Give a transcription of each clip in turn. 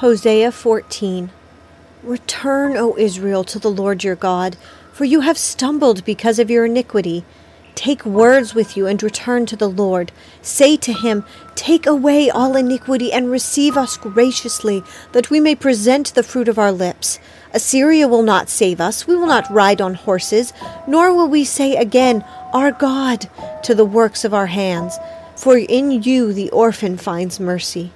Hosea 14 Return, O Israel, to the Lord your God, for you have stumbled because of your iniquity. Take words with you and return to the Lord. Say to him, Take away all iniquity and receive us graciously, that we may present the fruit of our lips. Assyria will not save us. We will not ride on horses, nor will we say again, Our God, to the works of our hands. For in you the orphan finds mercy.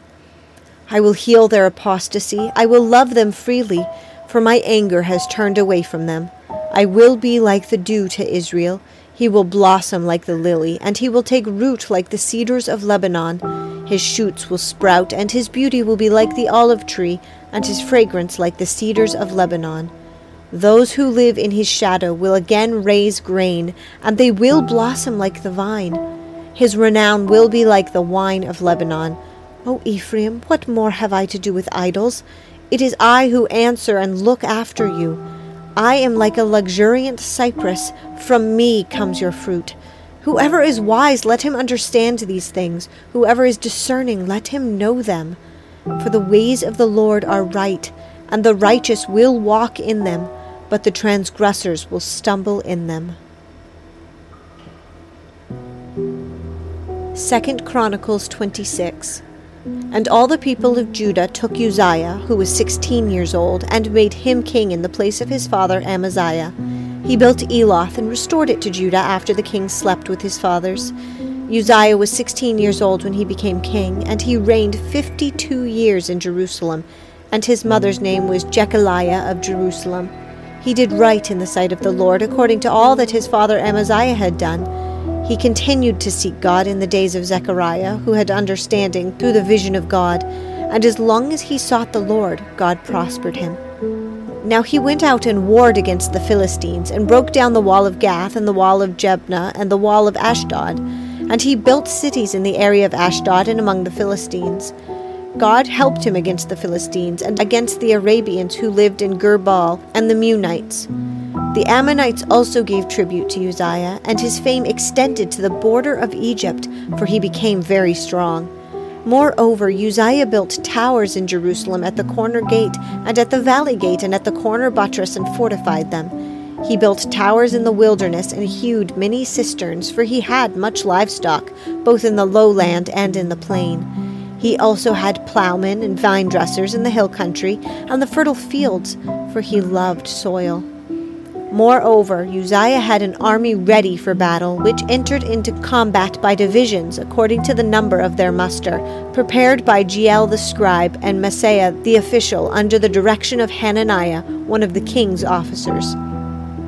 I will heal their apostasy. I will love them freely, for my anger has turned away from them. I will be like the dew to Israel. He will blossom like the lily, and he will take root like the cedars of Lebanon. His shoots will sprout, and his beauty will be like the olive tree, and his fragrance like the cedars of Lebanon. Those who live in his shadow will again raise grain, and they will blossom like the vine. His renown will be like the wine of Lebanon. O Ephraim, what more have I to do with idols? It is I who answer and look after you. I am like a luxuriant cypress. From me comes your fruit. Whoever is wise, let him understand these things. Whoever is discerning, let him know them. For the ways of the Lord are right, and the righteous will walk in them, but the transgressors will stumble in them. Second Chronicles 26 and all the people of Judah took Uzziah, who was sixteen years old, and made him king in the place of his father Amaziah. He built Eloth and restored it to Judah after the king slept with his fathers. Uzziah was sixteen years old when he became king, and he reigned fifty two years in Jerusalem, and his mother's name was Jechiliah of Jerusalem. He did right in the sight of the Lord, according to all that his father Amaziah had done. He continued to seek God in the days of Zechariah, who had understanding through the vision of God, and as long as he sought the Lord, God prospered him. Now he went out and warred against the Philistines, and broke down the wall of Gath, and the wall of Jabneh, and the wall of Ashdod. And he built cities in the area of Ashdod and among the Philistines. God helped him against the Philistines, and against the Arabians who lived in Gur-baal, and the Meunites. The Ammonites also gave tribute to Uzziah, and his fame extended to the border of Egypt, for he became very strong. Moreover, Uzziah built towers in Jerusalem at the corner gate, and at the valley gate, and at the corner buttress, and fortified them. He built towers in the wilderness, and hewed many cisterns, for he had much livestock, both in the lowland and in the plain. He also had plowmen and vine dressers in the hill country, and the fertile fields, for he loved soil. Moreover, Uzziah had an army ready for battle, which entered into combat by divisions according to the number of their muster, prepared by Jeiel the scribe and Maaseiah the official under the direction of Hananiah, one of the king's officers.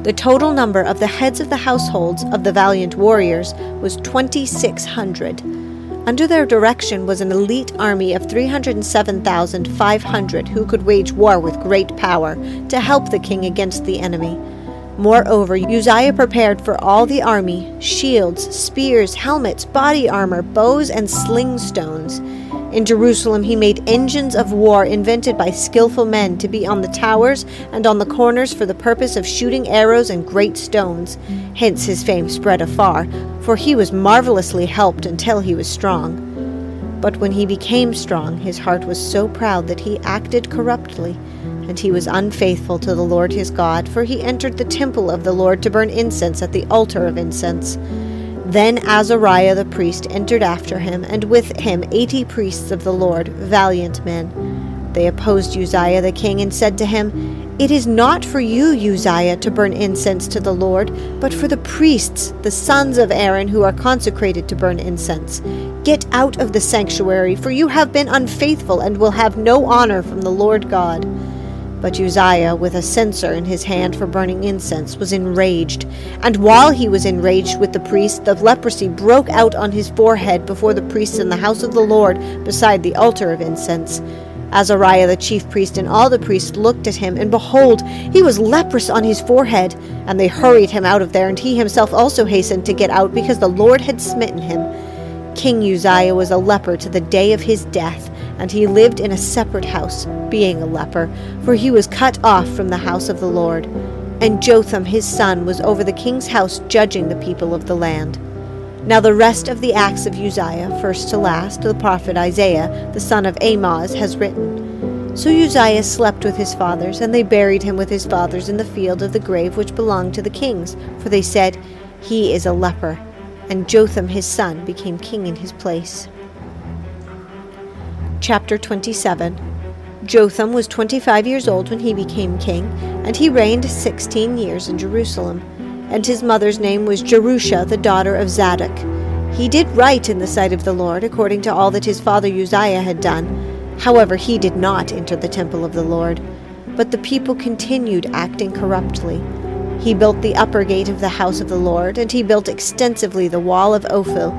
The total number of the heads of the households of the valiant warriors was 2,600. Under their direction was an elite army of 307,500 who could wage war with great power to help the king against the enemy. Moreover, Uzziah prepared for all the army shields, spears, helmets, body armor, bows, and sling stones. In Jerusalem, he made engines of war invented by skilful men to be on the towers and on the corners for the purpose of shooting arrows and great stones. Hence his fame spread afar, for he was marvelously helped until he was strong. But when he became strong, his heart was so proud that he acted corruptly and he was unfaithful to the Lord his God, for he entered the temple of the Lord to burn incense at the altar of incense. Then Azariah the priest entered after him, and with him eighty priests of the Lord, valiant men. They opposed Uzziah the king and said to him, It is not for you, Uzziah, to burn incense to the Lord, but for the priests, the sons of Aaron, who are consecrated to burn incense. Get out of the sanctuary, for you have been unfaithful and will have no honor from the Lord God. But Uzziah, with a censer in his hand for burning incense, was enraged. And while he was enraged with the priest, the leprosy broke out on his forehead before the priests in the house of the Lord beside the altar of incense. Azariah the chief priest and all the priests looked at him, and behold, he was leprous on his forehead. And they hurried him out of there, and he himself also hastened to get out, because the Lord had smitten him. King Uzziah was a leper to the day of his death and he lived in a separate house, being a leper, for he was cut off from the house of the Lord. And Jotham his son was over the king's house, judging the people of the land. Now the rest of the acts of Uzziah, first to last, the prophet Isaiah, the son of Amoz, has written. So Uzziah slept with his fathers, and they buried him with his fathers in the field of the grave which belonged to the kings, for they said, He is a leper. And Jotham his son became king in his place. Chapter 27 Jotham was twenty five years old when he became king, and he reigned sixteen years in Jerusalem. And his mother's name was Jerusha, the daughter of Zadok. He did right in the sight of the Lord, according to all that his father Uzziah had done. However, he did not enter the temple of the Lord, but the people continued acting corruptly. He built the upper gate of the house of the Lord, and he built extensively the wall of Ophel.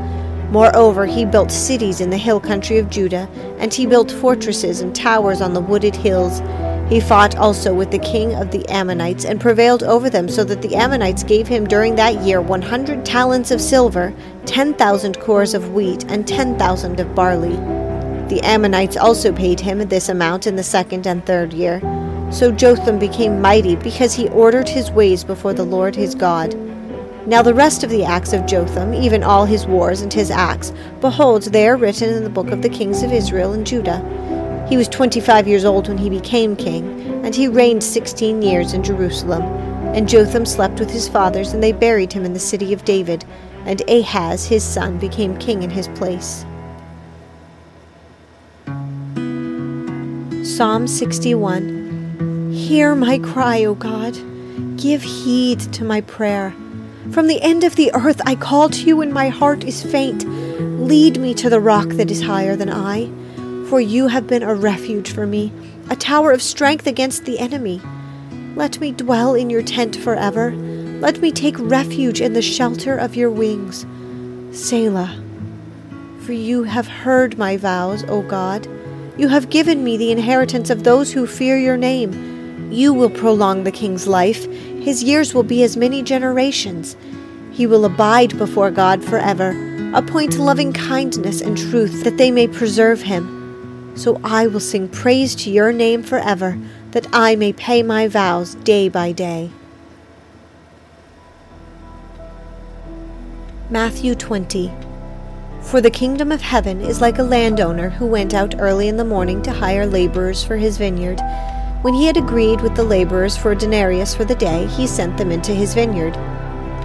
Moreover, he built cities in the hill country of Judah, and he built fortresses and towers on the wooded hills. He fought also with the king of the Ammonites, and prevailed over them, so that the Ammonites gave him during that year one hundred talents of silver, ten thousand cors of wheat, and ten thousand of barley. The Ammonites also paid him this amount in the second and third year. So Jotham became mighty because he ordered his ways before the Lord his God. Now the rest of the acts of Jotham, even all his wars and his acts, behold, they are written in the book of the kings of Israel and Judah. He was twenty five years old when he became king, and he reigned sixteen years in Jerusalem. And Jotham slept with his fathers, and they buried him in the city of David. And Ahaz his son became king in his place. Psalm 61 Hear my cry, O God. Give heed to my prayer. From the end of the earth I call to you, and my heart is faint. Lead me to the rock that is higher than I. For you have been a refuge for me, a tower of strength against the enemy. Let me dwell in your tent forever. Let me take refuge in the shelter of your wings. Selah. For you have heard my vows, O God. You have given me the inheritance of those who fear your name. You will prolong the king's life. His years will be as many generations. He will abide before God forever. Appoint loving kindness and truth that they may preserve him. So I will sing praise to your name forever, that I may pay my vows day by day. Matthew 20 for the kingdom of heaven is like a landowner who went out early in the morning to hire laborers for his vineyard. When he had agreed with the laborers for a denarius for the day, he sent them into his vineyard.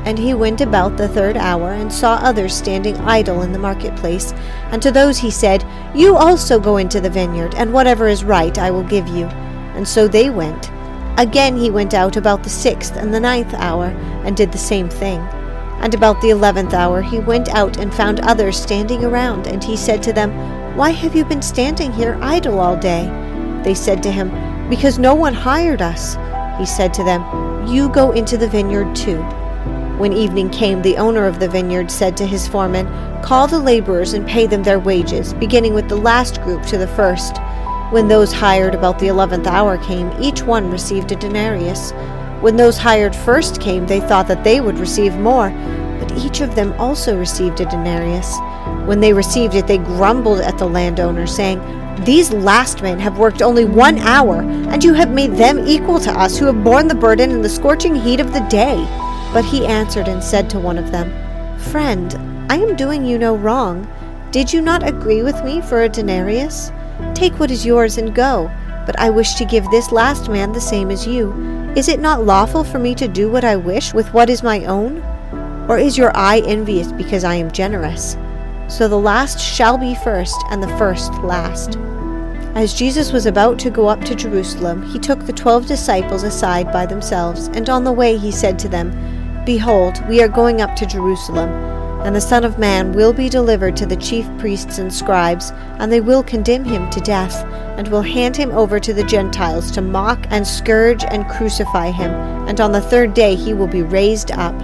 And he went about the third hour, and saw others standing idle in the marketplace. And to those he said, You also go into the vineyard, and whatever is right I will give you. And so they went. Again he went out about the sixth and the ninth hour, and did the same thing. And about the eleventh hour he went out and found others standing around, and he said to them, Why have you been standing here idle all day? They said to him, Because no one hired us. He said to them, You go into the vineyard too. When evening came, the owner of the vineyard said to his foreman, Call the laborers and pay them their wages, beginning with the last group to the first. When those hired about the eleventh hour came, each one received a denarius. When those hired first came, they thought that they would receive more, but each of them also received a denarius. When they received it, they grumbled at the landowner, saying, These last men have worked only one hour, and you have made them equal to us who have borne the burden in the scorching heat of the day. But he answered and said to one of them, Friend, I am doing you no wrong. Did you not agree with me for a denarius? Take what is yours and go. But I wish to give this last man the same as you. Is it not lawful for me to do what I wish with what is my own? Or is your eye envious because I am generous? So the last shall be first, and the first last. As Jesus was about to go up to Jerusalem, he took the twelve disciples aside by themselves, and on the way he said to them, Behold, we are going up to Jerusalem, and the Son of Man will be delivered to the chief priests and scribes, and they will condemn him to death and will hand him over to the Gentiles to mock and scourge and crucify him, and on the third day he will be raised up.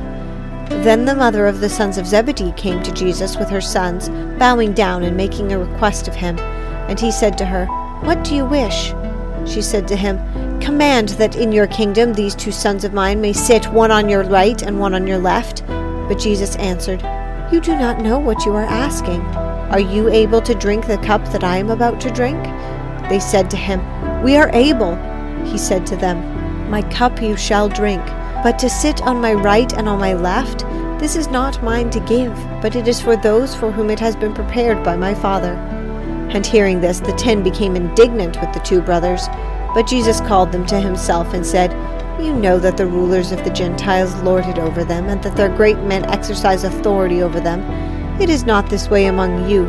Then the mother of the sons of Zebedee came to Jesus with her sons, bowing down and making a request of him. And he said to her, What do you wish? She said to him, Command that in your kingdom these two sons of mine may sit one on your right and one on your left. But Jesus answered, You do not know what you are asking. Are you able to drink the cup that I am about to drink? They said to him, We are able. He said to them, My cup you shall drink, but to sit on my right and on my left, this is not mine to give, but it is for those for whom it has been prepared by my Father. And hearing this, the ten became indignant with the two brothers. But Jesus called them to himself and said, You know that the rulers of the Gentiles lord it over them, and that their great men exercise authority over them. It is not this way among you.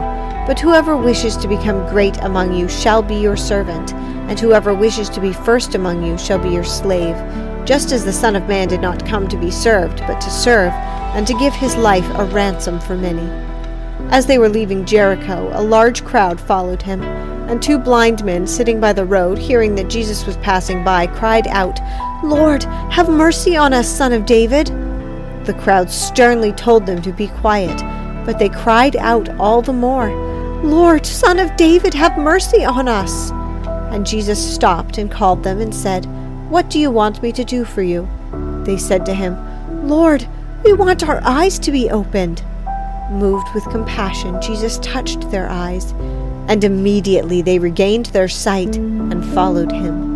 But whoever wishes to become great among you shall be your servant, and whoever wishes to be first among you shall be your slave, just as the Son of Man did not come to be served, but to serve, and to give his life a ransom for many. As they were leaving Jericho, a large crowd followed him, and two blind men sitting by the road, hearing that Jesus was passing by, cried out, Lord, have mercy on us, Son of David! The crowd sternly told them to be quiet, but they cried out all the more, Lord, Son of David, have mercy on us! And Jesus stopped and called them and said, What do you want me to do for you? They said to him, Lord, we want our eyes to be opened. Moved with compassion, Jesus touched their eyes, and immediately they regained their sight and followed him.